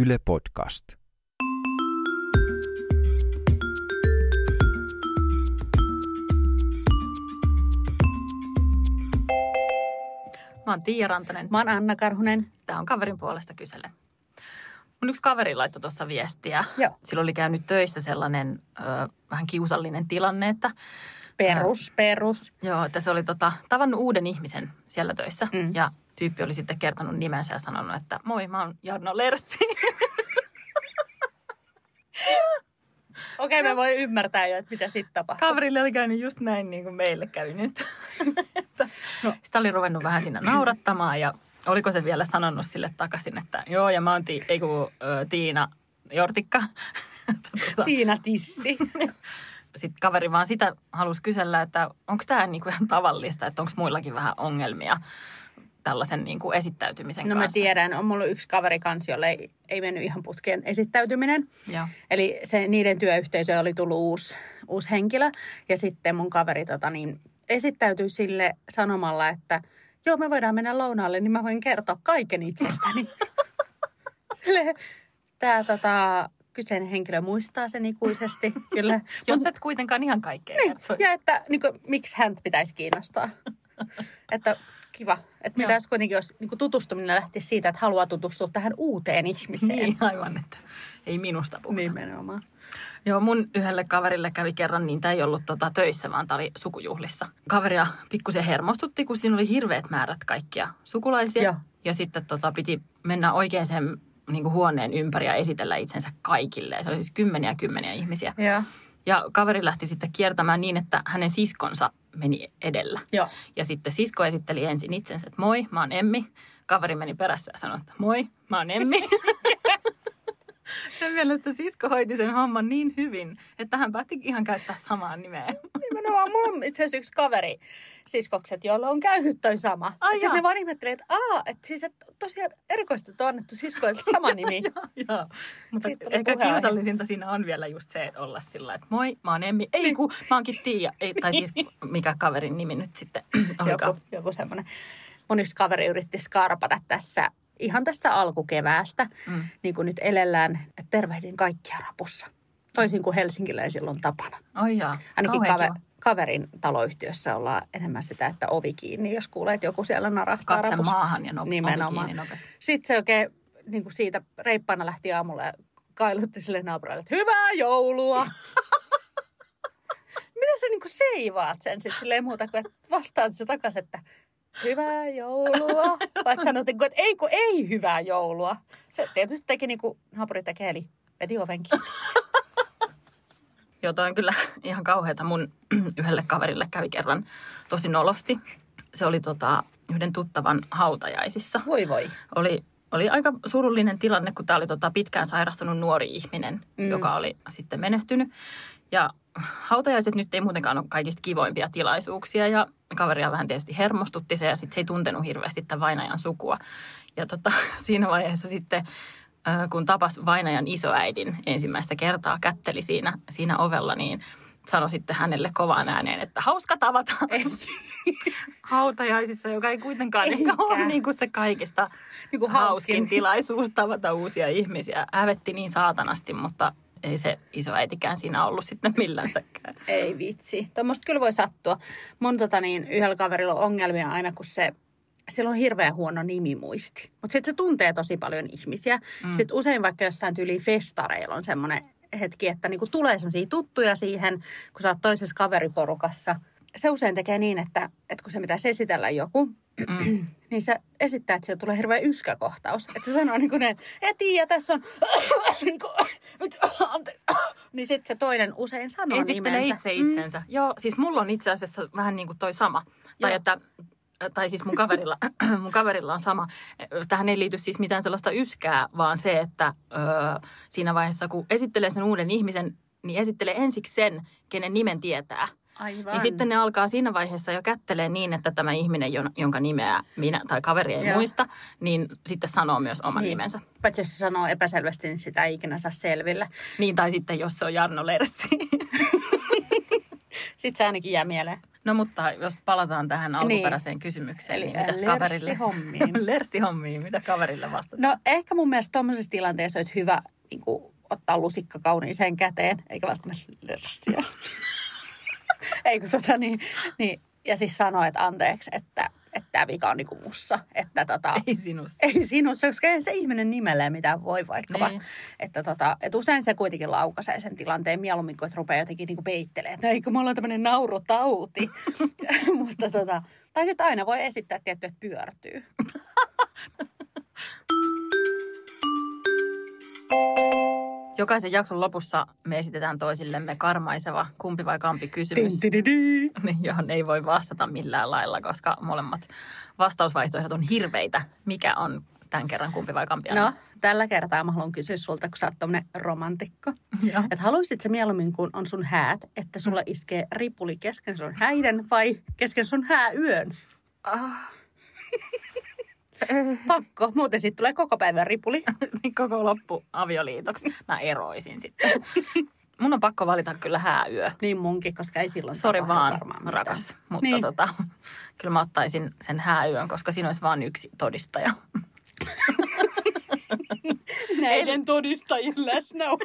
Yle Podcast. Mä oon Tiia Rantanen. Mä oon Anna Karhunen. Tää on kaverin puolesta kysele. Mun yksi kaveri laittoi tuossa viestiä. Joo. Sillä oli käynyt töissä sellainen ö, vähän kiusallinen tilanne, että, Perus, perus. joo, että se oli tota, tavannut uuden ihmisen siellä töissä. Mm. Ja tyyppi oli sitten kertonut nimensä ja sanonut, että moi, mä oon Jarno Lerssi. Okei, me voi ymmärtää jo, että mitä sitten tapahtuu. Kaverille oli käynyt just näin niin kuin meille kävi nyt. että, no. Sitä oli ruvennut vähän siinä naurattamaan ja oliko se vielä sanonut sille takaisin, että joo ja mä oon ti- ei kun, ö, Tiina Jortikka. tota, Tiina Tissi. sitten kaveri vaan sitä halusi kysellä, että onko tämä niinku ihan tavallista, että onko muillakin vähän ongelmia tällaisen niinku esittäytymisen No mä kanssa. tiedän, on mulla yksi kaveri kanssa, jolle ei, ei mennyt ihan putkeen esittäytyminen. Joo. Eli se, niiden työyhteisö oli tullut uusi, uusi henkilö. Ja sitten mun kaveri tota, niin, esittäytyi sille sanomalla, että joo, me voidaan mennä lounaalle, niin mä voin kertoa kaiken itsestäni. Sille, tämä tota, kyseinen henkilö muistaa sen ikuisesti, kyllä. Jos et kuitenkaan ihan kaikkea Niin, kertoi. ja että niin kuin, miksi hän pitäisi kiinnostaa. että kiva. Että mitä Joo. jos kuitenkin jos niin kuin tutustuminen lähti siitä, että haluaa tutustua tähän uuteen ihmiseen. Niin, aivan, että ei minusta puhuta. Nimenomaan. Joo, mun yhdelle kaverille kävi kerran, niin tämä ei ollut tota, töissä, vaan tämä oli sukujuhlissa. Kaveria pikkusen hermostutti, kun siinä oli hirveät määrät kaikkia sukulaisia. Joo. Ja sitten tota, piti mennä oikein sen niin kuin huoneen ympäri ja esitellä itsensä kaikille. Ja se oli siis kymmeniä kymmeniä ihmisiä. Joo. Ja kaveri lähti sitten kiertämään niin, että hänen siskonsa meni edellä. Joo. Ja sitten sisko esitteli ensin itsensä, että moi, mä oon Emmi. Kaveri meni perässä ja sanoi, että moi, mä oon Emmi. sen mielestä sisko hoiti sen homman niin hyvin, että hän päätti ihan käyttää samaa nimeä. Nimenomaan mulla on itse asiassa yksi kaveri siskokset, jolla on käynyt toi sama. Ai Sitten jaa. ne vaan ihmettelee, että aa, että siis et tosiaan erikoisesti on annettu siskoille sama nimi. Joo, mutta Siitä tuli ehkä kiusallisinta siinä on vielä just se, että olla sillä että moi, mä oon Emmi. Ei kun, mä oonkin Tiia. Ei, tai siis mikä kaverin nimi nyt sitten olikaan. joku, joku semmoinen. Mun yksi kaveri yritti skarpata tässä, ihan tässä alkukeväästä, Mm. niin kuin nyt elellään, että tervehdin kaikkia rapussa. Toisin kuin helsinkiläisillä on tapana. Oi jaa, Ainakin kave, kiva. Kaverin taloyhtiössä ollaan enemmän sitä, että ovi kiinni, jos kuulee, että joku siellä narahtaa Katse rapussa. maahan ja no, Nimenomaan. kiinni nopeasti. Sitten se oikein niin kuin siitä reippaana lähti aamulla ja kailutti sille naapurille, että hyvää joulua! Mitä sä niin kuin seivaat sen sitten silleen muuta kuin, että vastaat se takaisin, että hyvää joulua? Vai että sanot, että ei kun ei hyvää joulua. Se tietysti teki niin kuin naapuri tekee, eli veti ovenkin. Joo, toi on kyllä ihan kauheata. Mun yhdelle kaverille kävi kerran tosi nolosti. Se oli tota, yhden tuttavan hautajaisissa. Voi voi. Oli, oli aika surullinen tilanne, kun tämä oli tota, pitkään sairastunut nuori ihminen, mm. Joka oli sitten menehtynyt. Ja hautajaiset nyt ei muutenkaan ole kaikista kivoimpia tilaisuuksia ja kaveria vähän tietysti hermostutti se ja sitten se ei tuntenut hirveästi tämän vainajan sukua. Ja tota, siinä vaiheessa sitten, kun tapas vainajan isoäidin ensimmäistä kertaa, kätteli siinä, siinä ovella, niin sanoi sitten hänelle kovaan ääneen, että hauska tavata hautajaisissa, joka ei kuitenkaan ehkä ole Eikä. niin kuin se kaikista Niin kuin hauskin hauskin. tilaisuus tavata uusia ihmisiä. Hävetti niin saatanasti, mutta ei se isoäitikään siinä ollut sitten millään takään. Ei vitsi. Tuommoista kyllä voi sattua. Mun tota niin, yhdellä kaverilla on ongelmia aina, kun se sillä on hirveän huono nimimuisti. Mutta sitten se tuntee tosi paljon ihmisiä. Mm. Sitten usein vaikka jossain tyyliin festareilla on semmoinen hetki, että niinku tulee semmoisia tuttuja siihen, kun sä oot toisessa kaveriporukassa. Se usein tekee niin, että, että kun se pitäisi esitellä joku, Mm. niin se esittää, että sieltä tulee hirveä yskäkohtaus. Että se sanoo niin kuin ne, et tiedä, tässä on, niin nyt, anteeksi. Niin sitten se toinen usein sanoo Esittelee nimensä. itse itsensä. Mm. Joo, siis mulla on itse asiassa vähän niin kuin toi sama. Tai Joo. että tai siis mun kaverilla, mun kaverilla on sama. Tähän ei liity siis mitään sellaista yskää, vaan se, että ö, siinä vaiheessa kun esittelee sen uuden ihmisen, niin esittelee ensiksi sen, kenen nimen tietää. Aivan. Niin sitten ne alkaa siinä vaiheessa jo kättelee niin, että tämä ihminen, jon- jonka nimeä minä tai kaveri ei Joo. muista, niin sitten sanoo myös oman Niin. nimensä. Paitsi jos se sanoo epäselvästi, niin sitä ei ikinä saa selville. Niin, tai sitten jos se on Jarno Lerssi. Sitten se ainakin jää mieleen. No mutta jos palataan tähän alkuperäiseen kysymykseen, Eli niin mitäs kaverille? lerssihommiin. Lerssihommiin, mitä kaverille vastataan? No ehkä mun mielestä tuommoisessa tilanteessa olisi hyvä niin kuin, ottaa lusikka kauniiseen käteen, eikä välttämättä lerssiä. Ei kun tota niin, niin, ja siis sanoa, että anteeksi, että että tämä vika on niinku mussa. Että tota, Ei sinussa. ei sinussa, koska ei se ihminen nimelleen mitään voi vaikkapa. Niin. Että, tota, että usein se kuitenkin laukaisee sen tilanteen mieluummin kuin, että rupeaa jotenkin niinku peittelemään. Että no eikö mulla on tämmöinen naurutauti. Mutta tota, tai sitten aina voi esittää tietty, että pyörtyy. Jokaisen jakson lopussa me esitetään toisillemme karmaiseva kumpi vai kampi kysymys, johon ei voi vastata millään lailla, koska molemmat vastausvaihtoehdot on hirveitä. Mikä on tämän kerran kumpi vai kampi? No, tällä kertaa mä haluan kysyä sulta, kun sä oot tommonen romantikko. Että haluaisit sä mieluummin, kun on sun häät, että sulla iskee ripuli kesken sun häiden vai kesken sun hääyön? Ah, Pakko, muuten siitä tulee koko päivän ripuli. niin koko loppu avioliitoksi. Mä eroisin sitten. Mun on pakko valita kyllä hääyö. Niin munkin, koska ei silloin Sori vaan, varmaan mitään. rakas. Mutta Niin. tota, kyllä mä ottaisin sen hääyön, koska siinä olisi vain yksi todistaja. Näiden todistajien läsnäolo.